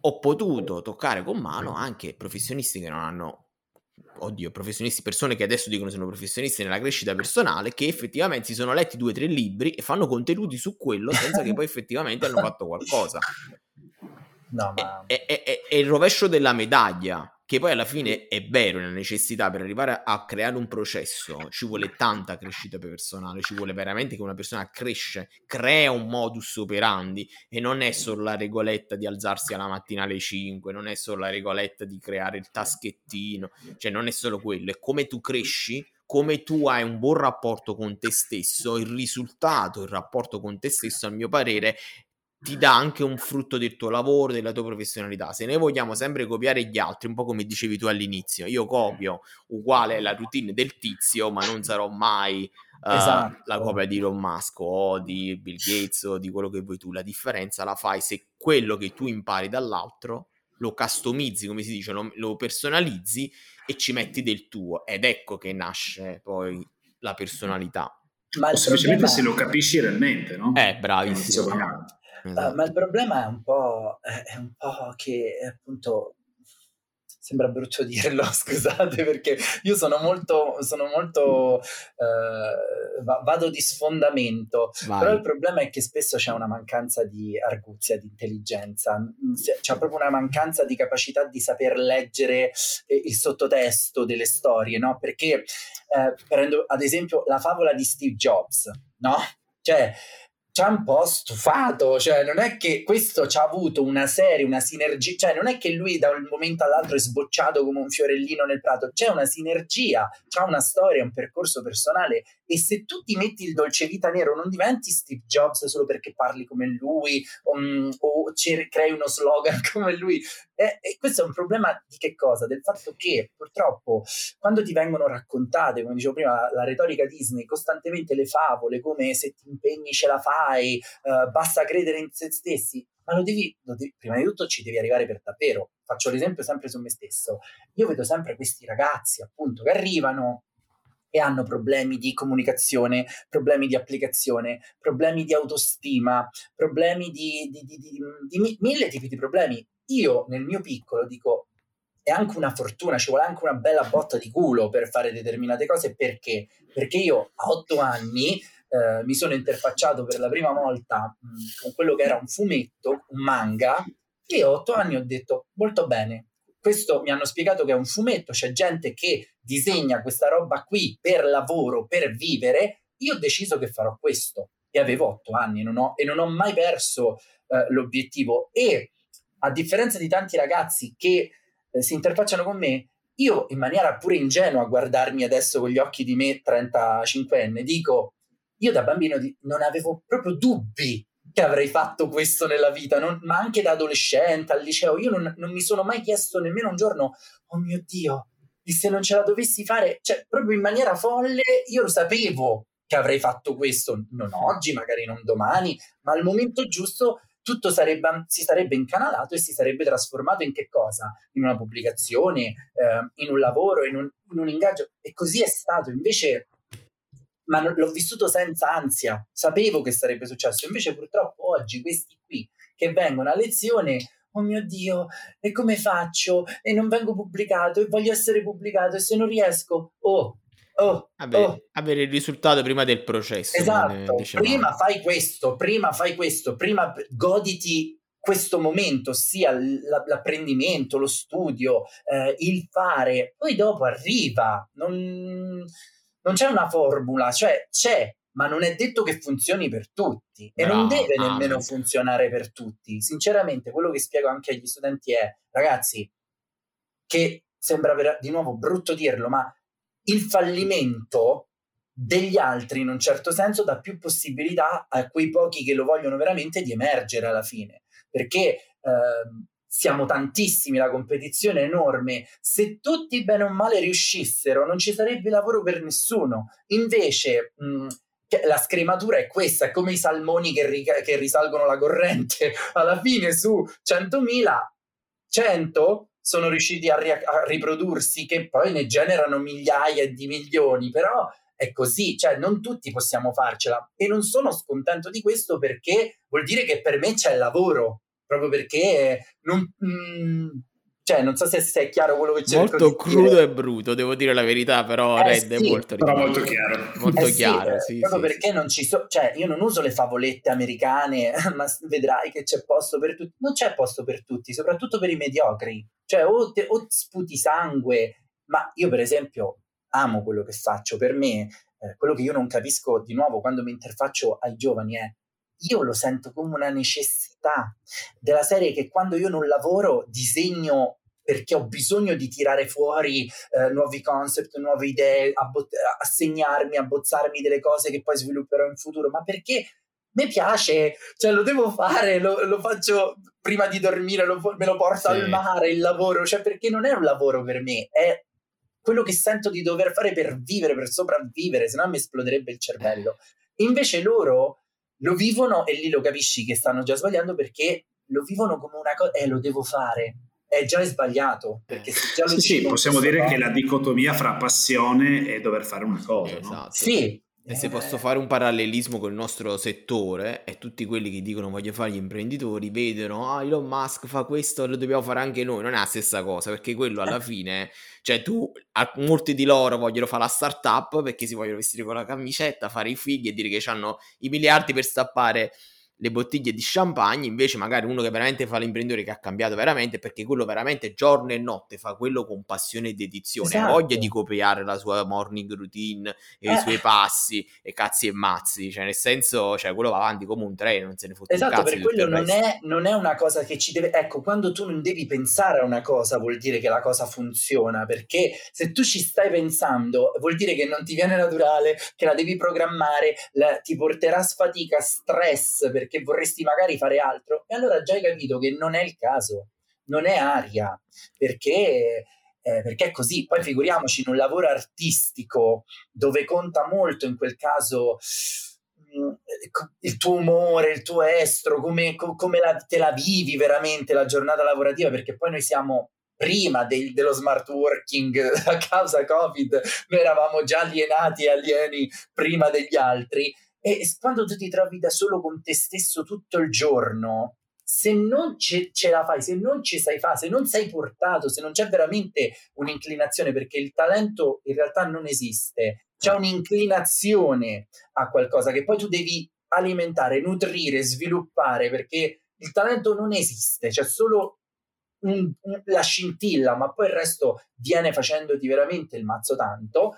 ho potuto toccare con mano anche professionisti che non hanno oddio, professionisti, persone che adesso dicono sono professionisti nella crescita personale, che effettivamente si sono letti due o tre libri e fanno contenuti su quello senza che poi effettivamente hanno fatto qualcosa. No, ma... è, è, è, è il rovescio della medaglia che poi alla fine è vero la necessità per arrivare a creare un processo ci vuole tanta crescita personale ci vuole veramente che una persona cresce crea un modus operandi e non è solo la regoletta di alzarsi alla mattina alle 5 non è solo la regoletta di creare il taschettino cioè non è solo quello è come tu cresci come tu hai un buon rapporto con te stesso, il risultato, il rapporto con te stesso, a mio parere, ti dà anche un frutto del tuo lavoro, della tua professionalità. Se noi vogliamo sempre copiare gli altri, un po' come dicevi tu all'inizio, io copio uguale la routine del tizio, ma non sarò mai uh, esatto. la copia di Elon Musk o di Bill Gates o di quello che vuoi tu. La differenza la fai se quello che tu impari dall'altro lo customizzi, come si dice, lo, lo personalizzi e ci metti del tuo. Ed ecco che nasce poi la personalità. Ma o semplicemente problema... se lo capisci realmente, no? Eh, bravissimo. Esatto. uh, ma il problema è un po', è un po' che appunto sembra brutto dirlo, (laughs) scusate, perché io sono molto, sono molto eh, vado di sfondamento, Vai. però il problema è che spesso c'è una mancanza di arguzia, di intelligenza, c'è proprio una mancanza di capacità di saper leggere eh, il sottotesto delle storie, no? Perché eh, prendo ad esempio la favola di Steve Jobs, no? Cioè, ci ha un po' stufato, cioè non è che questo ci ha avuto una serie, una sinergia, cioè non è che lui da un momento all'altro è sbocciato come un fiorellino nel prato, c'è una sinergia, c'ha una storia, un percorso personale e se tu ti metti il dolce vita nero non diventi Steve Jobs solo perché parli come lui um, o cer- crei uno slogan (laughs) come lui. E, e questo è un problema di che cosa? Del fatto che purtroppo quando ti vengono raccontate, come dicevo prima, la retorica Disney, costantemente le favole come se ti impegni ce la fai, uh, basta credere in se stessi, ma lo devi, lo devi, prima di tutto ci devi arrivare per davvero. Faccio l'esempio sempre su me stesso. Io vedo sempre questi ragazzi appunto che arrivano e hanno problemi di comunicazione, problemi di applicazione, problemi di autostima, problemi di, di, di, di, mille tipi di problemi. Io nel mio piccolo dico, è anche una fortuna, ci vuole anche una bella botta di culo per fare determinate cose, perché? Perché io a otto anni eh, mi sono interfacciato per la prima volta mh, con quello che era un fumetto, un manga, e a otto anni ho detto molto bene, questo mi hanno spiegato che è un fumetto, c'è gente che disegna questa roba qui per lavoro, per vivere, io ho deciso che farò questo. E avevo otto anni non ho, e non ho mai perso eh, l'obiettivo. E a differenza di tanti ragazzi che eh, si interfacciano con me, io in maniera pure ingenua a guardarmi adesso con gli occhi di me 35enne dico io da bambino di, non avevo proprio dubbi che avrei fatto questo nella vita, non, ma anche da adolescente, al liceo, io non, non, mi sono mai chiesto nemmeno un giorno, oh mio Dio, e se non ce la dovessi fare, cioè proprio in maniera folle, io lo sapevo che avrei fatto questo, non oggi, magari non domani, ma al momento giusto tutto sarebbe, si sarebbe incanalato e si sarebbe trasformato in che cosa? In una pubblicazione, eh, in un lavoro, in un, in un ingaggio. E così è stato. Invece ma non, l'ho vissuto senza ansia, sapevo che sarebbe successo. Invece, purtroppo, oggi questi qui che vengono a lezione, oh mio Dio, e come faccio? E non vengo pubblicato, e voglio essere pubblicato, e se non riesco, oh. Oh, Vabbè, oh. avere il risultato prima del processo. Esatto, prima fai questo, prima fai questo, prima goditi questo momento, sia l'apprendimento, lo studio, eh, il fare, poi dopo arriva. Non non c'è una formula, cioè c'è, ma non è detto che funzioni per tutti e no, non deve no, nemmeno no. funzionare per tutti. Sinceramente, quello che spiego anche agli studenti è, ragazzi, che sembra vera- di nuovo brutto dirlo, ma il fallimento degli altri in un certo senso dà più possibilità a quei pochi che lo vogliono veramente di emergere alla fine, perché ehm, siamo tantissimi, la competizione è enorme. Se tutti bene o male riuscissero, non ci sarebbe lavoro per nessuno. Invece, mh, la scrematura è questa, è come i salmoni che, ri- che risalgono la corrente. (laughs) Alla fine su 100.000, 100 sono riusciti a, ri- a riprodursi, che poi ne generano migliaia di milioni, però è così, cioè non tutti possiamo farcela e non sono scontento di questo perché vuol dire che per me c'è lavoro, proprio perché non, mm, cioè, non so se, se, è chiaro quello che c'è. Molto crudo dire. e bruto, devo dire la verità, però eh, Red sì, è molto, però molto chiaro. Molto eh, chiaro, sì, sì, proprio perché non ci sono, cioè, io non uso le favolette americane, (laughs) ma vedrai che c'è posto per tutti. Non c'è posto per tutti, soprattutto per i mediocri. Cioè, o, te, o sputi sangue, ma io, per esempio, amo quello che faccio. Per me, eh, quello che io non capisco di nuovo quando mi interfaccio ai giovani è io lo sento come una necessità della serie che quando io non lavoro disegno perché ho bisogno di tirare fuori eh, nuovi concept, nuove idee, abbot- assegnarmi, abbozzarmi delle cose che poi svilupperò in futuro, ma perché mi piace, cioè lo devo fare, lo, lo faccio prima di dormire, lo, me lo porto sì. al mare, il lavoro, cioè perché non è un lavoro per me, è quello che sento di dover fare per vivere, per sopravvivere, se no mi esploderebbe il cervello. Invece loro lo vivono e lì lo capisci che stanno già sbagliando perché lo vivono come una cosa, eh lo devo fare, è già sbagliato. Perché se già lo sì, sì, possiamo dire fare... che la dicotomia fra passione e dover fare una cosa. Esatto. No? Sì, E se posso fare un parallelismo con il nostro settore e tutti quelli che dicono voglio fare gli imprenditori vedono ah Elon Musk fa questo lo dobbiamo fare anche noi non è la stessa cosa perché quello alla (laughs) fine cioè tu molti di loro vogliono fare la startup perché si vogliono vestire con la camicetta fare i figli e dire che hanno i miliardi per stappare le bottiglie di champagne, invece magari uno che veramente fa l'imprenditore che ha cambiato veramente perché quello veramente giorno e notte fa quello con passione e dedizione, esatto. ha voglia di copiare la sua morning routine e eh. i suoi passi e cazzi e mazzi, cioè nel senso, cioè quello va avanti come un treno, non se ne fotte esatto, per quello non è, non è una cosa che ci deve, ecco, quando tu non devi pensare a una cosa vuol dire che la cosa funziona, perché se tu ci stai pensando vuol dire che non ti viene naturale, che la devi programmare, la, ti porterà sfatica, stress, perché perché vorresti magari fare altro, e allora già hai capito che non è il caso, non è aria, perché, eh, perché è così. Poi figuriamoci in un lavoro artistico dove conta molto in quel caso mm, il tuo umore, il tuo estro, come, come la, te la vivi veramente la giornata lavorativa, perché poi noi siamo prima del, dello smart working (laughs) a causa Covid, noi eravamo già alienati e alieni prima degli altri e quando tu ti trovi da solo con te stesso tutto il giorno, se non ce, ce, la fai, se non ci sai fare, se non sei portato, se non c'è veramente un'inclinazione, perché il talento in realtà non esiste, c'è un'inclinazione a qualcosa che poi tu devi alimentare, nutrire, sviluppare, perché il talento non esiste, c'è solo un, un, la scintilla, ma poi il resto viene facendoti veramente il mazzo tanto.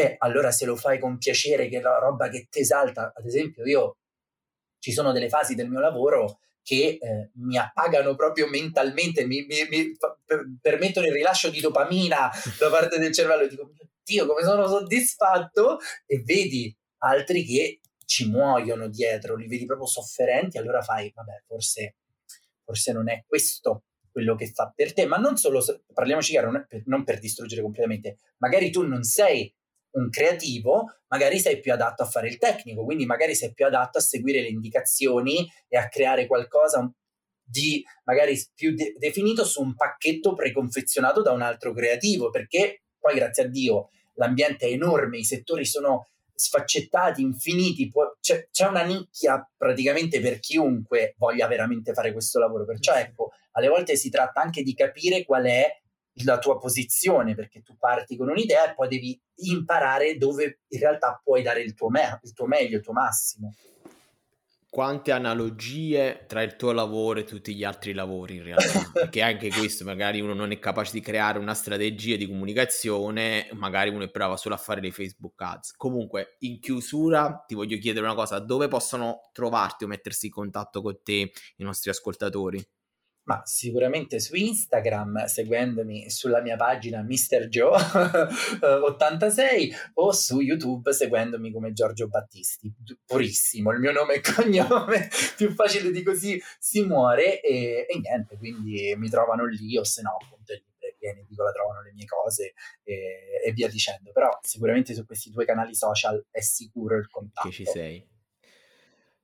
E allora se lo fai con piacere, che è la roba che ti esalta, ad esempio io ci sono delle fasi del mio lavoro che eh, mi appagano proprio mentalmente, mi, mi, mi fa, per, permettono il rilascio di dopamina da parte del cervello. Dico, Dio, come sono soddisfatto! E vedi altri che ci muoiono dietro, li vedi proprio sofferenti, allora fai, vabbè, forse, forse non è questo quello che fa per te, ma non solo, parliamoci chiaro, non per, non per distruggere completamente, magari tu non sei un creativo, magari sei più adatto a fare il tecnico, quindi magari sei più adatto a seguire le indicazioni e a creare qualcosa di magari più de- definito su un pacchetto preconfezionato da un altro creativo, perché poi grazie a Dio l'ambiente è enorme, i settori sono sfaccettati, infiniti, può, c'è, c'è, una nicchia praticamente per chiunque voglia veramente fare questo lavoro, perciò ecco, alle volte si tratta anche di capire qual è la tua posizione, perché tu parti con un'idea e poi devi imparare dove in realtà puoi dare il tuo, me- il tuo meglio, il tuo massimo. Quante analogie tra il tuo lavoro e tutti gli altri lavori in realtà, (laughs) perché anche questo magari uno non è capace di creare una strategia di comunicazione, magari uno è bravo solo a fare le Facebook ads. Comunque, in chiusura ti voglio chiedere una cosa, dove possono trovarti o mettersi in contatto con te i nostri ascoltatori? Ma sicuramente su Instagram, seguendomi sulla mia pagina Mr. Joe (laughs) 86 o su YouTube seguendomi come Giorgio Battisti. Purissimo, il mio nome e (laughs) cognome, più facile di così si muore e, e niente, quindi mi trovano lì o se no appunto in libreria, in edicola trovano le mie cose e, e, via dicendo. Però sicuramente su questi due canali social è sicuro il contatto. Che ci sei.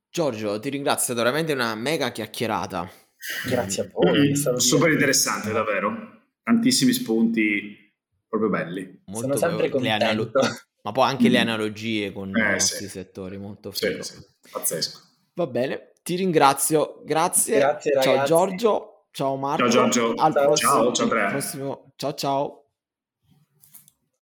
Giorgio, ti ringrazio, è veramente una mega chiacchierata Grazie a voi. Mm, super interessante, davvero. Tantissimi spunti proprio belli. Molto Sono sempre contento. Analo- ma poi anche le analogie con eh, i nostri sì. settori, molto. Sì, sì. Pazzesco. Va bene, ti ringrazio. Grazie. Grazie ciao Giorgio. Ciao Marco. Ciao Giorgio. Al ciao, prossimo, ciao, ciao, prossimo. ciao ciao.